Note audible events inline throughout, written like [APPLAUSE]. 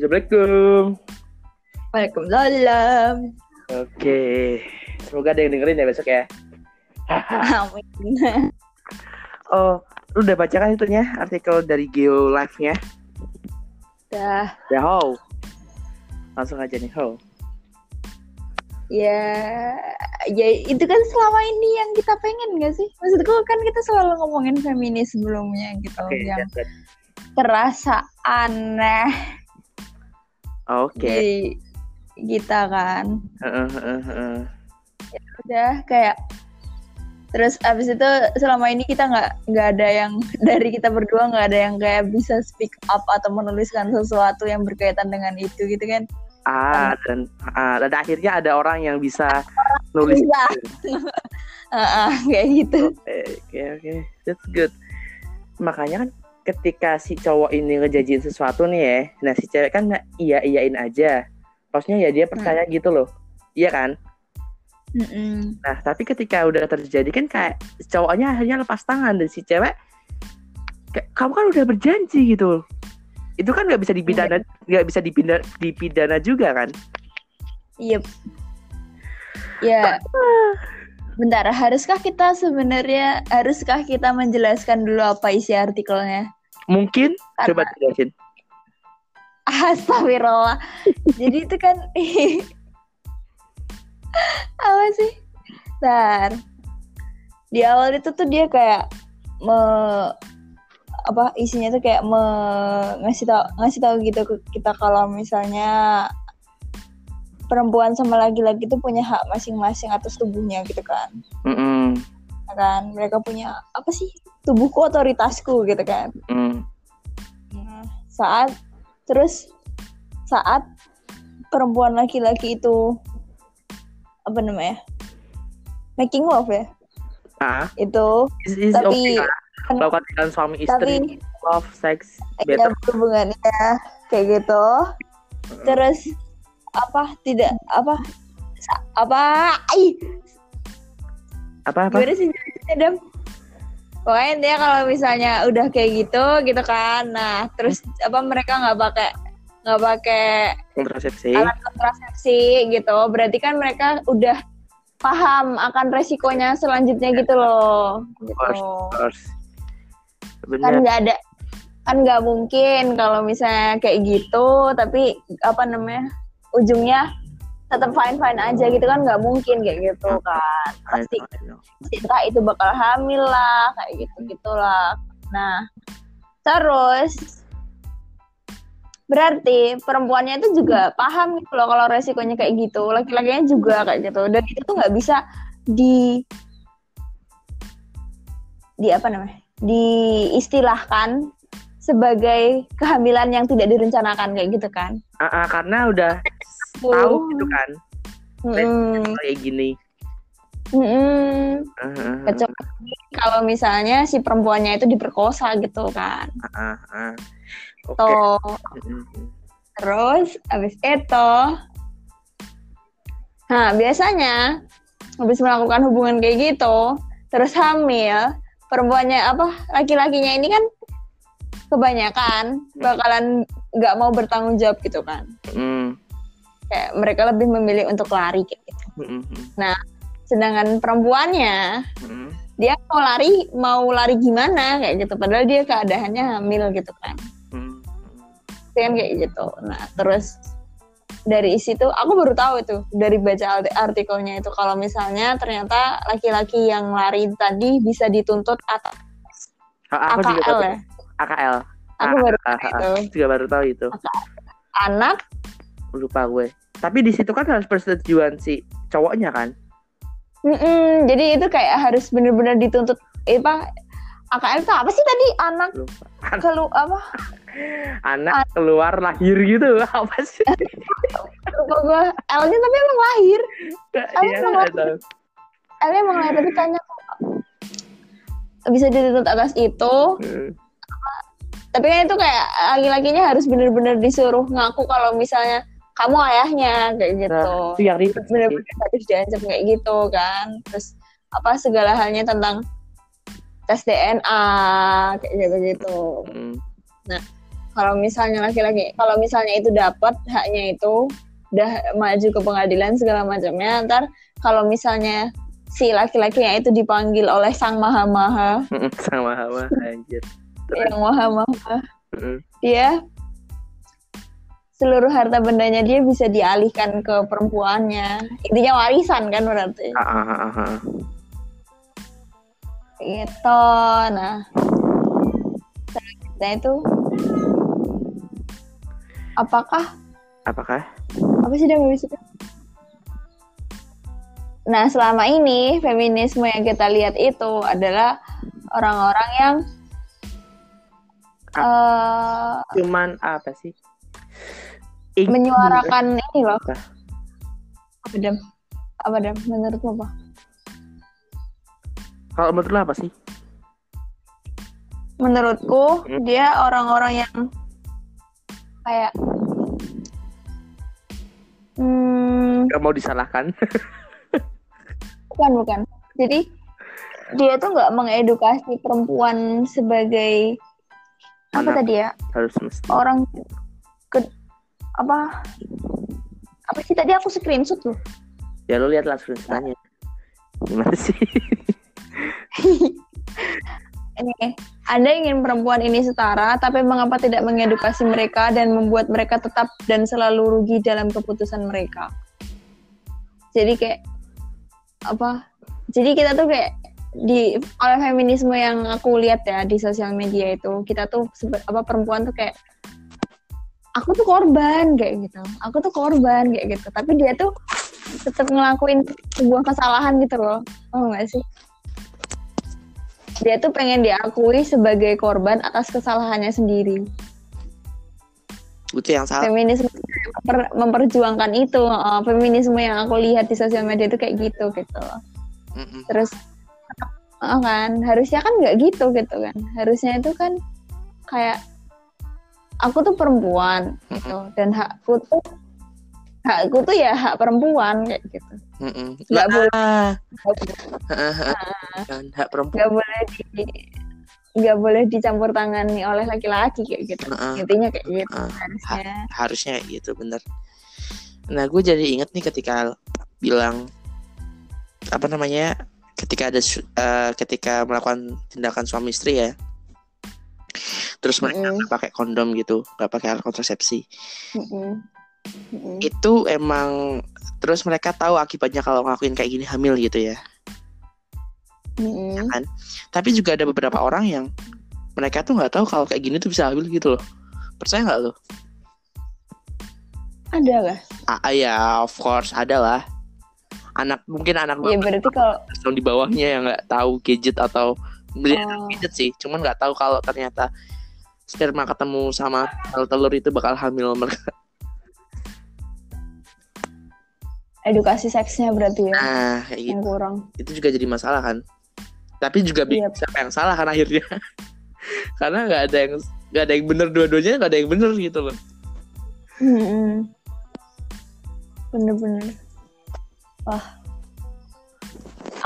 Assalamualaikum. Waalaikumsalam. Oke, semoga ada yang dengerin ya besok ya. Amin. Oh, lu udah baca kan itunya artikel dari Geo Live-nya? Dah, Ya, how? Langsung aja nih, how? ya, ya itu kan selama ini yang kita pengen gak sih? Maksudku kan kita selalu ngomongin feminis sebelumnya gitu, Oke, yang terasa aneh Oke. di kita kan. Heeh, heeh, heeh. Udah kayak terus abis itu selama ini kita nggak nggak ada yang [LAUGHS] dari kita berdua nggak ada yang kayak bisa speak up atau menuliskan sesuatu yang berkaitan dengan itu gitu kan Ah, dan ah, dan akhirnya ada orang yang bisa nulis. Bisa. [LAUGHS] Heeh, kayak gitu Oke, oke, that's good. Makanya kan ketika si cowok ini ngejanjiin sesuatu nih ya, nah si cewek kan iya iyain aja. Maksudnya ya dia percaya gitu loh, iya kan? Mm-mm. Nah, tapi ketika udah terjadi kan kayak cowoknya akhirnya lepas tangan dan si cewek kayak kamu kan udah berjanji gitu. Itu kan nggak bisa dipidana, nggak bisa dipidana, dipidana juga kan? Yep. Ya. Bentar, haruskah kita sebenarnya haruskah kita menjelaskan dulu apa isi artikelnya? Mungkin Karena- coba jelasin. Astagfirullah. Jadi itu kan [LAUGHS] apa sih? Bentar. Di awal itu tuh dia kayak me apa isinya tuh kayak me, ngasih tau ngasih tahu gitu ke kita kalau misalnya perempuan sama laki-laki tuh punya hak masing-masing atas tubuhnya gitu kan. Mm-mm, Ya kan mereka punya apa sih tubuhku otoritasku gitu kan mm. Nah, saat terus saat perempuan laki-laki itu apa namanya making love ya Ah, itu is, is Tapi- okay lah. Melakukan dengan suami istri, tapi love, sex, ya better. berhubungannya kayak gitu terus apa tidak apa apa ai Apa apa? gimana sih jelasnya, Dam? Pokoknya dia kalau misalnya udah kayak gitu gitu kan. Nah terus apa mereka nggak pakai nggak pakai Kontrasepsi. alat kontrasepsi gitu. Berarti kan mereka udah paham akan resikonya selanjutnya gitu loh. Course, gitu. of course. kan nggak ada kan nggak mungkin kalau misalnya kayak gitu tapi apa namanya ujungnya tetap fine fine aja gitu kan nggak mungkin kayak gitu kan. I pasti cinta itu bakal hamil lah kayak gitu gitulah. Nah terus berarti perempuannya itu juga paham gitu loh kalau resikonya kayak gitu. Laki-lakinya juga kayak gitu. Dan itu tuh nggak bisa di di apa namanya diistilahkan sebagai kehamilan yang tidak direncanakan kayak gitu kan? Ah, ah, karena udah tahu gitu kan Mm-mm. kayak gini. Ah, kecuali kalau misalnya si perempuannya itu diperkosa gitu kan ah. Oke. Tuh. Mm, mm. Terus abis itu Nah biasanya Habis melakukan hubungan kayak gitu Terus hamil Perempuannya apa Laki-lakinya ini kan Kebanyakan Bakalan nggak mau bertanggung jawab gitu kan Mm, Kayak mereka lebih memilih untuk lari kayak gitu mm, mm, mm, Sedangkan perempuannya mm. Dia mau lari Mau lari gimana Kayak gitu Padahal dia keadaannya hamil gitu kan Mm, kan kayak gitu. Nah, terus dari situ aku baru tahu itu dari baca arti- artikelnya itu kalau misalnya ternyata laki-laki yang lari tadi bisa dituntut atau juga AKL ya. AKL. Aku baru ah, tahu ah, itu. Juga baru tahu itu. Anak Lupa gue. Tapi di situ kan harus persetujuan si cowoknya kan. mm-mm, jadi itu kayak harus bener-bener dituntut eh, apa AKL itu apa sih tadi anak Lupa. kelu apa Anak keluar lahir gitu [LAUGHS] apa sih? lupa gue L-nya tapi emang lahir Iya, emang nggak tahu. L-nya emang lahir tapi tanya bisa dituntut atas itu Mm, tapi kan itu kayak laki-lakinya harus bener-bener disuruh ngaku kalau misalnya kamu ayahnya kayak gitu. Nah, itu yang ribet bener-bener diancam kayak gitu kan. Terus apa segala halnya tentang tes DNA kayak gitu-gitu. Mm, kalau misalnya laki-laki kalau misalnya itu dapat haknya itu udah maju ke pengadilan segala macamnya ntar kalau misalnya si laki-lakinya itu dipanggil oleh sang maha maha. [LAUGHS] Sama sama anjir. Yang maha maha. Mm-mm. dia seluruh harta bendanya dia bisa dialihkan ke perempuannya. Intinya warisan kan berarti. Ah, ah, ah, ah. gitu. Nah. Selanjutnya itu. Apakah? Apakah? Apa sih dia itu? Nah, selama ini feminisme yang kita lihat itu adalah orang-orang yang eh, cuman apa sih Ing- menyuarakan ini loh. Apa? Apa dam? Apa dam? Menurutmu apa? kalau menurut lo apa sih Menurutku Hmm. dia orang-orang yang kayak hmm, Gak mau disalahkan [LAUGHS] bukan bukan. Jadi dia tuh nggak mengedukasi perempuan sebagai apa Anak. tadi ya? harus mesti orang ke apa? Apa sih tadi aku screenshot loh ya lo lihat langsung tanya gimana sih? [LAUGHS] Ini anda ingin perempuan ini setara tapi mengapa tidak mengedukasi mereka dan membuat mereka tetap dan selalu rugi dalam keputusan mereka? Jadi kayak apa? Jadi kita tuh kayak di oleh feminisme yang aku lihat ya di sosial media itu kita tuh apa perempuan tuh kayak aku tuh korban kayak gitu. Aku tuh korban kayak gitu. Tapi dia tuh tetap ngelakuin sebuah kesalahan gitu loh. Oh nggak sih? Dia tuh pengen diakui sebagai korban atas kesalahannya sendiri. Itu yang salah. Feminisme memper- memperjuangkan itu uh, feminisme yang aku lihat di sosial media itu kayak gitu gitu. Mm-mm. terus uh, kan? Harusnya kan nggak gitu gitu kan? Harusnya itu kan kayak aku tuh perempuan gitu. Dan hakku tuh hakku tuh ya hak perempuan kayak gitu. Nggak Nah, boleh. kan hak perempuan. Nggak boleh di nggak boleh dicampur tangani oleh laki-laki kayak gitu. Intinya kayak gitu harusnya. harusnya kayak gitu bener. Nah gue jadi inget nih ketika bilang apa namanya ketika ada eh, ketika melakukan tindakan suami istri ya terus mereka Mm-mm. nggak pakai kondom gitu nggak pakai alat kontrasepsi Mm-mm. Mm-mm. itu emang terus mereka tahu akibatnya kalau ngelakuin kayak gini hamil gitu ya Mm-mm. tapi juga ada beberapa orang yang mereka tuh nggak tahu kalau kayak gini tuh bisa hamil gitu loh percaya nggak lo ada lah ah ya of course ada lah anak mungkin anak ya berarti kalau tahun di bawahnya yang nggak tahu gadget atau beli Oh. gadget sih cuman nggak tahu kalau ternyata sperma ketemu sama telur itu bakal hamil mereka. Edukasi seksnya berarti ya? Nah kayak gitu. yang kurang. Itu juga jadi masalah kan? Tapi juga bingung Iya. siapa yang salah kan akhirnya? [LAUGHS] Karena nggak ada yang nggak ada yang bener dua-duanya nggak ada yang bener gitu loh. Mm-mm. bener-bener. Wah.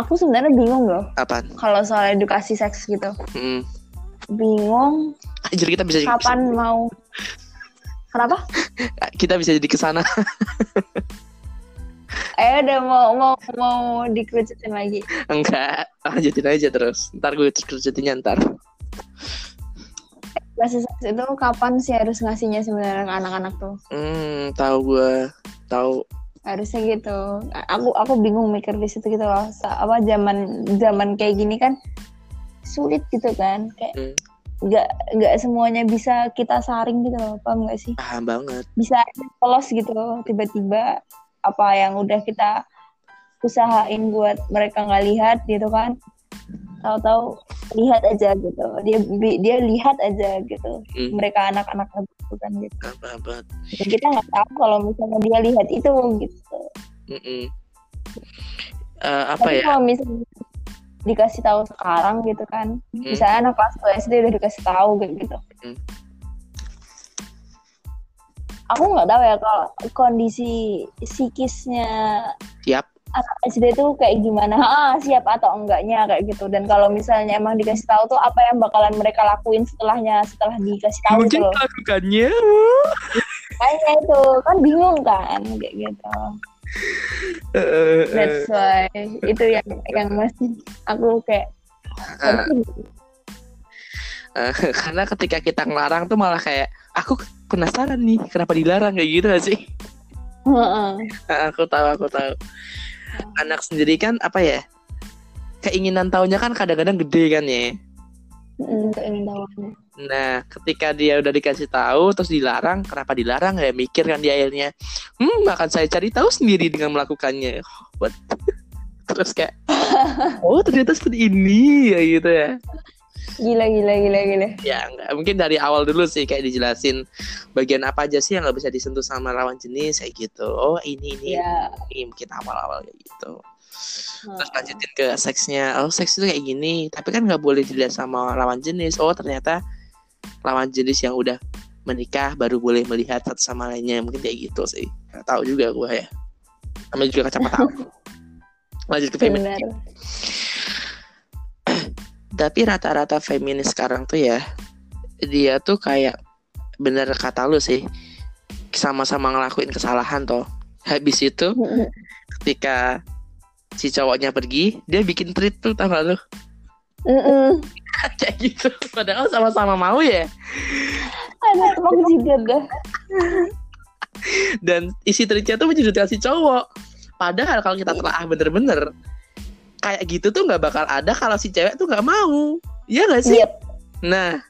Aku sebenarnya bingung loh. Apaan? Kalau soal edukasi seks gitu. Mm. bingung Anjir kita bisa jadi kapan mau? Kenapa? [LAUGHS] Kita bisa jadi ke sana [LAUGHS] eh udah mau mau mau dikerucutin lagi. Enggak lanjutin aja terus. Ntar gue kerjainnya ntar. Seks itu kapan sih harus ngasihnya sebenarnya ke anak-anak tuh? Hmm tahu gue tahu. Harusnya gitu. Aku aku bingung mikir di situ gitu loh. Apa zaman zaman kayak gini kan sulit gitu kan. Kayak Hmm. Nggak nggak semuanya bisa kita saring gitu loh paham nggak sih? Paham banget. Bisa polos gitu loh tiba-tiba apa yang udah kita usahain buat mereka nggak lihat gitu kan? Tahu-tahu lihat aja gitu dia dia lihat aja gitu Hmm. mereka anak-anak gitu kan gitu. Paham paham banget. Dan kita nggak tahu kalau misalnya dia lihat itu gitu. Mm-mm. Eh, apa Tapi ya? kalau misalnya dikasih tahu sekarang gitu kan, Hmm. misalnya anak kelas 2 SD udah dikasih tahu kayak gitu. Hmm. Aku nggak tahu ya kalau kondisi psikisnya Yap. anak SD tuh kayak gimana [LAUGHS] ah, siap atau enggaknya kayak gitu dan kalau misalnya emang dikasih tahu tuh apa yang bakalan mereka lakuin setelahnya setelah dikasih tahu Mungkin tuh lakukannya. kayaknya itu kan bingung kan kayak gitu that's why itu yang yang masih aku kayak eh, eh, [LAUGHS] karena ketika kita ngelarang tuh malah kayak aku penasaran nih kenapa dilarang kayak gitu gak sih? Heeh. Eh, aku tahu aku tahu. Anak sendiri kan apa ya? Keinginan tahunya kan kadang-kadang gede kan ya. Mm, keingin tahu Nah, ketika dia udah dikasih tahu terus dilarang, kenapa dilarang ya? Mikir kan dia akhirnya, hmm, akan saya cari tahu sendiri dengan melakukannya. [LAUGHS] What? [LAUGHS] terus kayak, [LAUGHS] oh ternyata seperti ini ya gitu ya. gila gila gila gila Ya enggak, mungkin dari awal dulu sih kayak dijelasin bagian apa aja sih yang nggak bisa disentuh sama lawan jenis kayak gitu. Oh ini ini, ya ini mungkin awal-awal kayak gitu. Terus lanjutin ke seksnya. Oh seks itu kayak gini, tapi kan nggak boleh dilihat sama lawan jenis. Oh ternyata lawan jenis yang udah menikah baru boleh melihat satu sama lainnya. Mungkin kayak gitu sih. Nggak tahu juga gue ya. Namanya juga kacamata. [LAUGHS] Lanjut ke feminis. [CLEARS THROAT] Tapi rata-rata feminis sekarang tuh ya dia tuh kayak bener kata lu sih sama-sama ngelakuin kesalahan toh. Habis itu ketika si cowoknya pergi, dia bikin treat tuh tau gak lu? Mm-mm. [LAUGHS] kayak gitu. Padahal sama-sama mau ya. ada tepuk jidat dah Dan isi treatnya tuh menjudutkan si cowok. Padahal kalau kita telah bener-bener kayak gitu tuh nggak bakal ada kalau si cewek tuh nggak mau. Iya gak sih? Yep. Nah,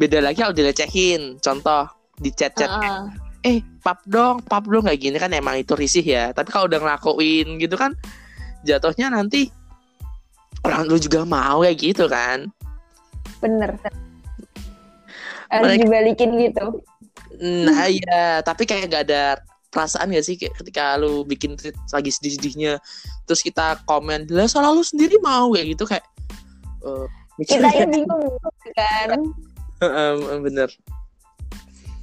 beda lagi kalau dilecehin. Contoh di chat-chat Ah, eh pap dong pap dong. Kayak gini kan emang itu risih ya. Tapi kalau udah ngelakuin gitu kan jatuhnya nanti orang lu juga mau kayak gitu kan. Bener. Harus Mereka- dibalikin gitu. Nah iya. Tapi kayak gak ada perasaan gak sih ketika lu bikin tweet lagi sedih-sedihnya terus kita komen lah salah lu sendiri mau kayak gitu kayak mikir kita yang bingung kan? [LAUGHS] Bener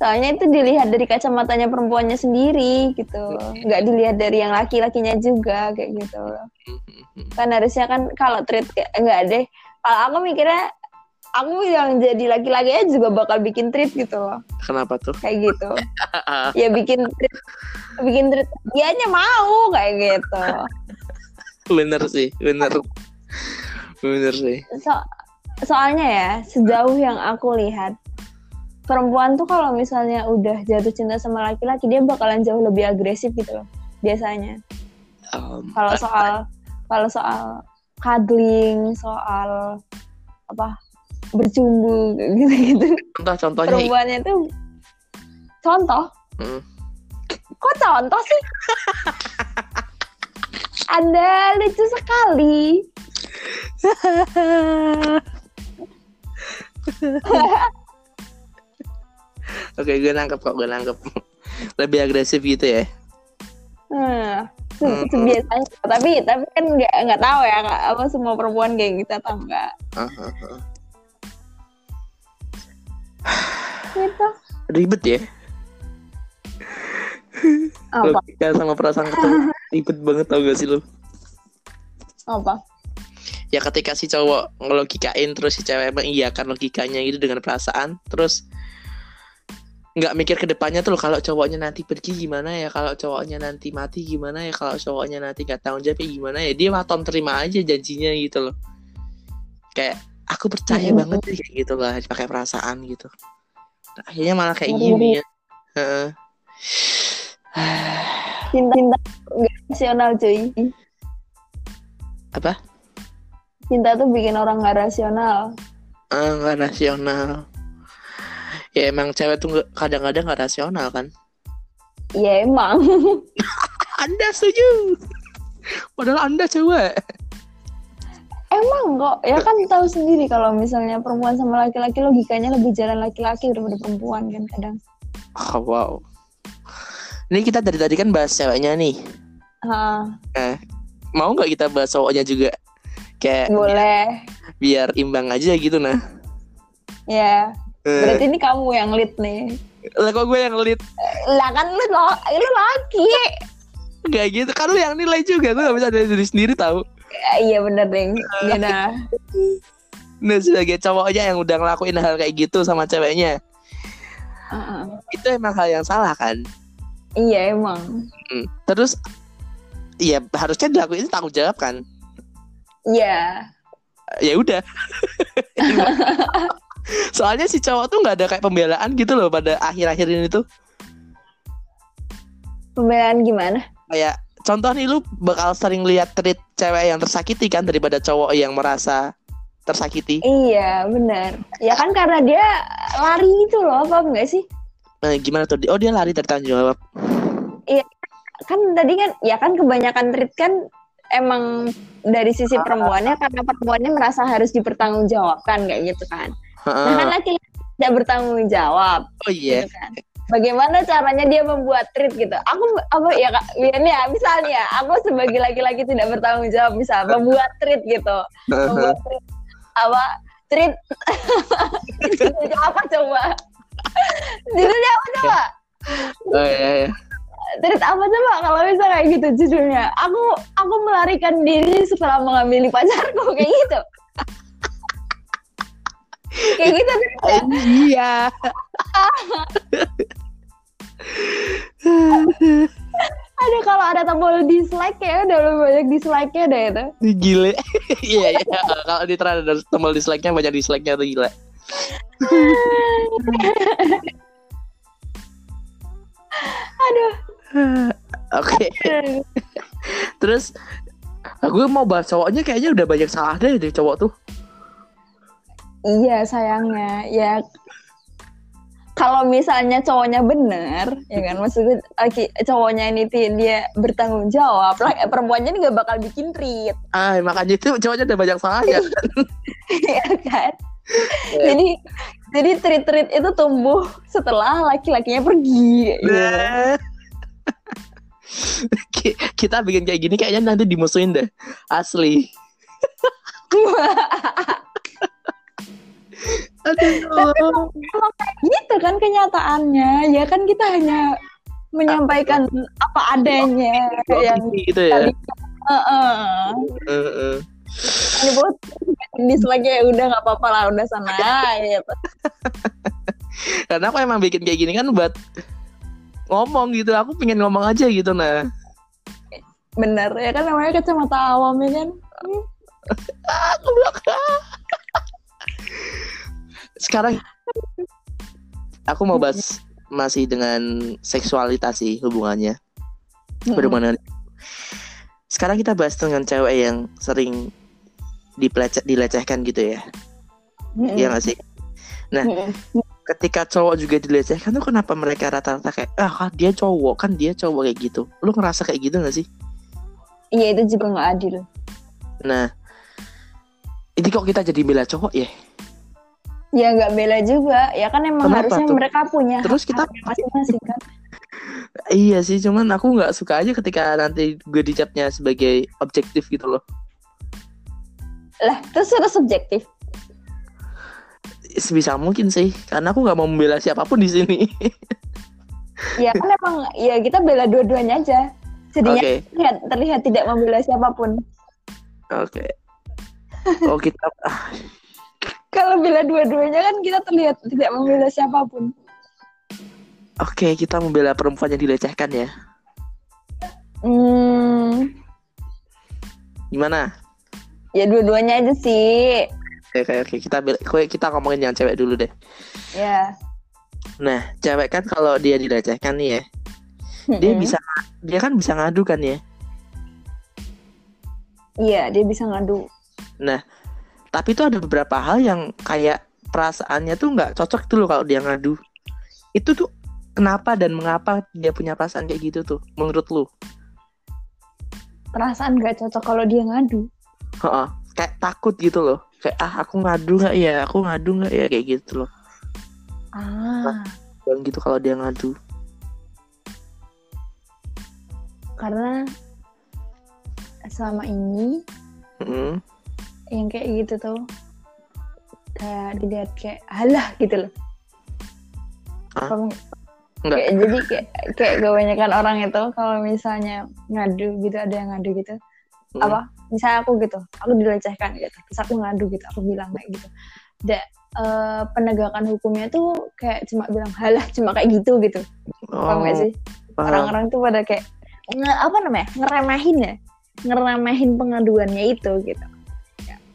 soalnya itu dilihat dari kacamatanya perempuannya sendiri gitu. Nggak dilihat dari yang laki-lakinya juga kayak gitu. Kan harusnya kan kalau treat kayak enggak deh. Kalau aku mikirnya aku yang jadi laki-laki aja juga bakal bikin treat gitu loh. Kenapa tuh? Kayak gitu. [LAUGHS] Ya bikin treat bikin treat. Dianya mau kayak gitu. Bener sih bener. Bener sih. So soalnya ya sejauh yang aku lihat perempuan tuh kalau misalnya udah jatuh cinta sama laki-laki dia bakalan jauh lebih agresif gitu loh biasanya. Em, kalau soal kalau soal cuddling soal apa bercumbu [LAUGHS] gitu gitu contoh-contohnya perempuannya tuh contoh? Hmm. kok contoh sih? Anda lucu sekali [LAUGHS] Oke, gue nangkep kok, gue nangkep. [LAUGHS] Lebih agresif gitu ya. Hmm, se- Hmm. sebiasanya. Tapi tapi kan nggak nggak tahu ya apa semua perempuan kayak gitu atau enggak. Ah, ah, ah. Gitu. Ribet ya. Apa? Logika sama perasaan ketemu [LAUGHS] ribet banget tau gak sih lu? Apa? Ya ketika si cowok ngelogikain terus si cewek mengiyakan logikanya gitu dengan perasaan, terus nggak mikir ke depannya tuh kalau cowoknya nanti pergi gimana ya, kalau cowoknya nanti mati gimana ya, kalau cowoknya nanti gak tanggung jawab ya gimana ya, dia waton terima aja janjinya gitu loh. Kayak aku percaya Mhm. banget deh kayak gitu lah, pakai perasaan gitu. Nah, akhirnya malah kayak Ngeri. gini ya. Heeh. Cinta cinta nggak rasional cuy. Apa? Cinta tuh bikin orang nggak rasional. Ah, nggak rasional. Ya emang cewek tuh kadang-kadang nggak rasional kan? Ya emang. [LAUGHS] Anda setuju? Padahal Anda cewek. emang kok ya kan tahu sendiri kalau misalnya perempuan sama laki-laki logikanya lebih jalan laki-laki daripada perempuan kan kadang. Oh, wow. Ini kita dari tadi kan bahas ceweknya nih. Ha, Mau nggak kita bahas cowoknya juga? Kayak boleh. biar imbang aja gitu nah. Ya. Eh, Berarti ini kamu yang lead nih. lah kok gue yang lead? Lah kan lu lo, lu laki. Gak gitu kan lu yang nilai juga Gue gak bisa dari diri sendiri tahu Ya, iya bener deh. Gina. Nah sebagai cowoknya yang udah ngelakuin hal kayak gitu sama ceweknya Uh-uh. Itu emang hal yang salah kan Iya emang. Hmm. Terus Iya harusnya dilakuin tanggung jawab kan Iya. Ya udah [LAUGHS] Soalnya si cowok tuh nggak ada kayak pembelaan gitu loh pada akhir-akhir ini tuh Pembelaan gimana? kayak contoh nih lu bakal sering lihat tweet cewek yang tersakiti kan daripada cowok yang merasa tersakiti. Iya bener. Ya kan karena dia lari itu loh, paham nggak sih? Nah, gimana tuh? Oh dia lari dari tanggung jawab. Kan tadi kan, ya kan kebanyakan treat kan emang dari sisi perempuannya karena perempuannya merasa harus dipertanggungjawabkan kayak gitu kan. Nah kan laki-laki tidak bertanggung jawab. Oh iya. gitu kan. Bagaimana caranya dia membuat treat gitu? Aku apa ya kak? Ya, misalnya aku sebagai laki-laki tidak bertanggung jawab bisa membuat treat gitu, membuat treat apa treat apa coba? Judulnya apa coba? Oh iya, iya. Treat apa coba kalau bisa kayak gitu judulnya? Aku aku melarikan diri setelah mengambil pacarku kayak gitu. Kayak [LAUGHS] gitu treatnya. Iya. Ada kalau ada tombol dislike ya udah lebih banyak dislike-nya deh itu. Gile. [LAUGHS] Iya iya. Kalau di ada tombol dislike-nya banyak dislike-nya tuh gila. [LAUGHS] Aduh. Oke. Terus aku mau bahas cowoknya kayaknya udah banyak salah deh dari cowok tuh. Iya sayangnya. Ya kalau misalnya cowoknya bener ya kan? Maksudnya laki cowoknya ini dia bertanggung jawab lah perempuannya ini gak bakal bikin treat. Ah makanya itu cowoknya udah banyak salah ya. [LAUGHS] ya kan jadi jadi treat treat itu tumbuh setelah laki-lakinya pergi gitu. Nah. [LAUGHS] Ki- kita bikin kayak gini kayaknya nanti dimusuhin deh. Asli [LAUGHS] Aduh. gitu kan kenyataannya ya kan kita hanya menyampaikan apa adanya yang gitu ya tadi Heeh. Heeh. ini buat dislike ya udah nggak apa-apa lah udah sana gitu. [LAUGHS] karena aku emang bikin kayak gini kan buat ngomong gitu aku pengen ngomong aja gitu nah bener ya kan namanya kacamata awam ya kan [LAUGHS] aku blok sekarang aku mau bahas masih dengan seksualitas sih hubungannya. Berhubungan sekarang kita bahas dengan cewek yang sering dipelece dilecehkan gitu ya. Mm-mm. Iya gak sih? Nah. Mm-mm. ketika cowok juga dilecehkan tuh kenapa mereka rata-rata kayak ah kan dia cowok kan dia cowok kayak gitu? Lu ngerasa kayak gitu gak sih? Iya itu juga nggak adil. Nah ini kok kita jadi bela cowok ya ya nggak bela juga ya kan emang Kenapa harusnya tuh? mereka punya Terus kita- masing-masing kan [LAUGHS] Iya sih, cuman aku nggak suka aja ketika nanti gue dicapnya sebagai objektif gitu loh. lah terus sudah subjektif Sebisa mungkin sih, karena aku nggak mau membela siapa pun di sini. [LAUGHS] ya kan emang ya kita bela dua-duanya aja jadinya Oke, terlihat, terlihat tidak membela siapa pun oke. Oh kita, ah, kalau bela dua-duanya kan kita terlihat tidak membela siapa pun oke kita membela perempuan yang dilecehkan ya. hmm Gimana? ya dua-duanya aja sih Oke, oke, oke. Kita kita ngomongin yang cewek dulu deh. ya Nah, cewek kan kalau dia dilecehkan nih ya, dia Mm-mm. bisa, dia kan bisa ngadu kan ya. iya dia bisa ngadu Tapi itu ada beberapa hal yang kayak perasaannya tuh nggak cocok tuh loh kalau dia ngadu. Itu tuh kenapa dan mengapa dia punya perasaan kayak gitu tuh menurut lu? perasaan gak cocok kalau dia ngadu Heeh, kayak takut gitu loh. Kayak ah aku ngadu nggak ya, aku ngadu nggak ya kayak gitu loh. ah Dan gitu kalau dia ngadu. karena selama ini Heeh. Yang kayak gitu tuh kayak dilihat kayak halah gitu loh Hah? Enggak. kayak jadi kayak kayak kebanyakan orang itu kalau misalnya ngadu gitu ada yang ngadu gitu Hmm. apa misalnya aku gitu aku dilecehkan gitu terus aku ngadu gitu aku bilang kayak gitu da, eh, penegakan hukumnya tuh kayak cuma bilang halah cuma kayak gitu gitu paham gak sih Oh, paham. orang-orang tuh pada kayak nge, apa namanya ngeremehin ya ngeremehin pengaduannya itu gitu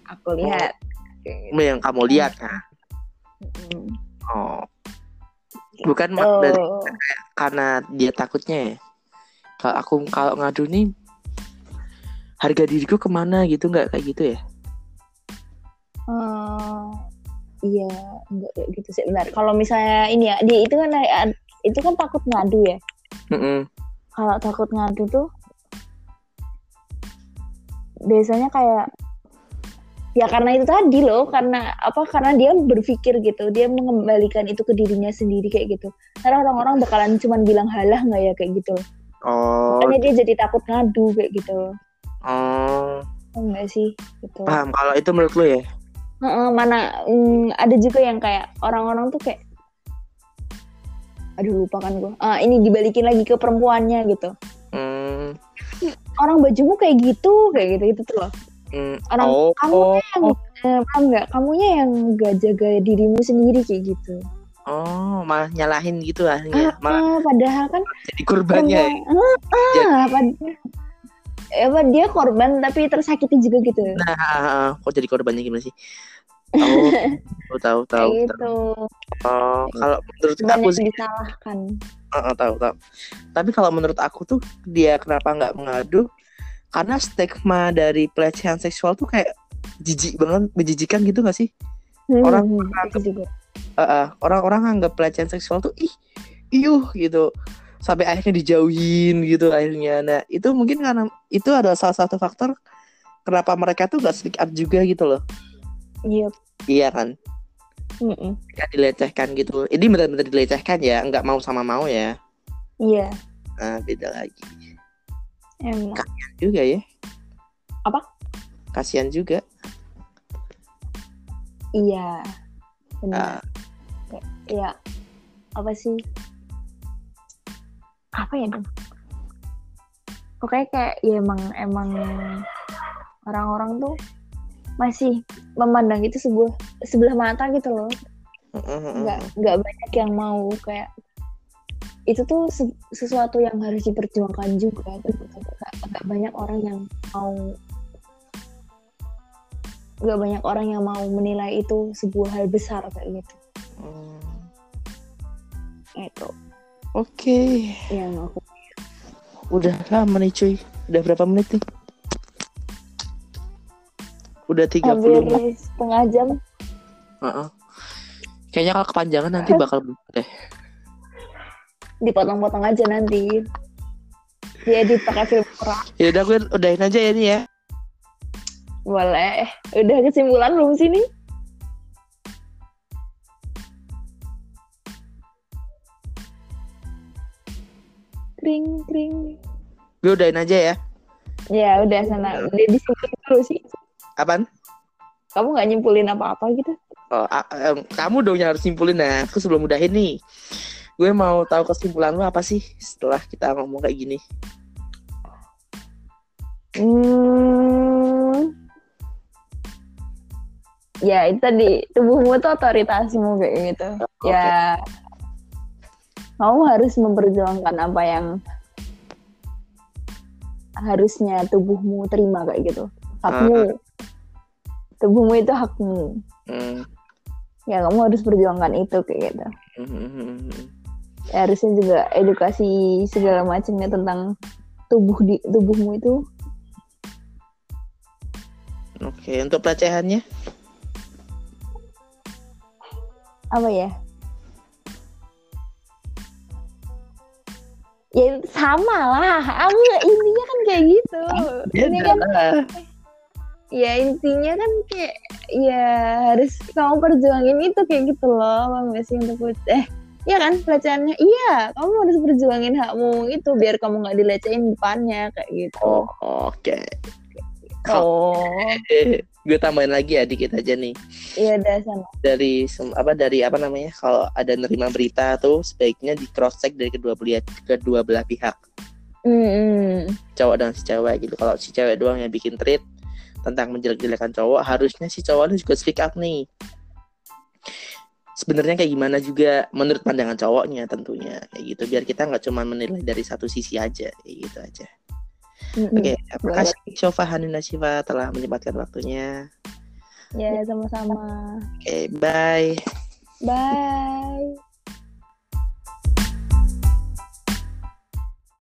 aku lihat kayak gitu. yang kamu lihat ya. Mm. Oh. Bukan mak- dari Oh. karena dia takutnya ya. Kalau aku kalau ngadu nih harga diriku ke mana gitu nggak kayak gitu ya? Eh, iya, enggak kayak gitu sih. Benar. Kalau misalnya ini ya, dia itu kan eh, itu kan takut ngadu ya. Mm-mm. Kalau takut ngadu tuh biasanya kayak ya karena itu tadi loh, karena apa? Karena dia berpikir gitu, dia mengembalikan itu ke dirinya sendiri kayak gitu. Karena orang-orang bakalan cuman bilang halah nggak ya kayak gitu. Oh, Makanya dia jadi takut ngadu kayak gitu. oh, Enggak sih gitu. paham. Kalau itu menurut lu ya? Mana mm, ada juga yang kayak orang-orang tuh kayak aduh lupa kan gue ah ini dibalikin lagi ke perempuannya gitu Hmm, orang bajumu kayak gitu kayak gitu gitu tuh loh hmm, Orang- oh, kamu oh, yang eh, paham nggak kamunya yang gak jaga dirimu sendiri kayak gitu oh, malah nyalahin gitu akhirnya. ah, Malah ah, padahal kan jadi korbannya. ya. ah, ah, pad- eh, apa dia korban tapi tersakiti juga gitu Nah, ah, ah, kok jadi korbannya gimana sih? Oh, [LAUGHS] tahu, tahu, tahu. gitu Oh, kalau menurut aku banyak sih, disalahkan ah, ah, tahu, tahu. Tapi kalau menurut aku tuh dia kenapa nggak mengadu? Karena stigma dari pelecehan seksual tuh kayak jijik banget, menjijikan gitu gak sih? Orang- Hmm, itu juga Ah, ah, orang-orang anggap pelecehan seksual tuh ih, iyuh gitu. Sampai akhirnya dijauhin gitu akhirnya. Nah, itu mungkin karena itu adalah salah satu faktor kenapa mereka tuh gak speak up juga gitu loh. iya Iya kan? Mm-mm. Gak dilecehkan gitu. Ini benar-benar dilecehkan ya, nggak mau sama mau ya. iya Nah, beda lagi. Emang Juga ya. Apa? Kasihan juga. Iya, benar. Ah, Iya, apa sih? Apa ya dong? Pokoknya kayak ya emang emang orang-orang tuh masih memandang itu sebuah sebelah mata gitu loh. Nggak nggak banyak yang mau kayak itu tuh se- sesuatu yang harus diperjuangkan juga. gitu. Nggak, banyak orang yang mau nggak banyak orang yang mau menilai itu sebuah hal besar kayak gitu. Hmm, Itu Oke, yang aku udah lama nih cuy. Udah berapa menit nih? Udah 30 hampir menit. setengah jam Heeh. Kayaknya kalau kepanjangan nanti bakal deh. Dipotong-potong aja nanti diedit pakai film murah Ya udah gue udahin aja ya nih ya. boleh udah kesimpulan belum sini kring kring Gue udahin aja ya. ya udah sana udah disimpulin dulu sih Apaan? kamu nggak nyimpulin apa-apa gitu Oh, a- em, kamu dong yang harus simpulin nah. Aku sebelum udahin nih. Gue mau tahu kesimpulan lu apa sih setelah kita ngomong kayak gini. hmm ya itu tadi tubuhmu tuh otoritasmu kayak gitu Oke. ya kamu harus memperjuangkan apa yang harusnya tubuhmu terima kayak gitu hakmu tubuhmu itu hakmu Hmm. ya kamu harus perjuangkan itu kayak gitu Hmm. Ya, harusnya juga edukasi segala macamnya tentang tubuh di tubuhmu itu Oke, untuk pelecehannya? apa ya ya sama lah aku intinya kan kayak gitu ini kan lah. ya intinya kan kayak ya harus kamu perjuangin itu kayak gitu loh gak sih untuk eh ya kan pelecehannya? Iya kamu harus perjuangin hakmu itu biar kamu nggak dilecehin depannya kayak gitu. Oh, oke. oh. Eh, [LAUGHS] gue tambahin lagi ya dikit aja nih. Iya udah sama. dari apa dari apa namanya kalau ada nerima berita tuh sebaiknya di cross check dari kedua belah kedua belah pihak. Hmm. cowok dan si cewek gitu. Kalau si cewek doang yang bikin tweet tentang menjelek-jelekan cowok harusnya si cowok juga speak up nih sebenarnya kayak gimana juga menurut pandangan cowoknya tentunya kayak gitu. Biar kita nggak cuma menilai dari satu sisi aja kayak gitu aja. Oke terima kasih Shofa Hanuna Shiva telah menyempatkan waktunya. Ya sama-sama. oke bye. Bye.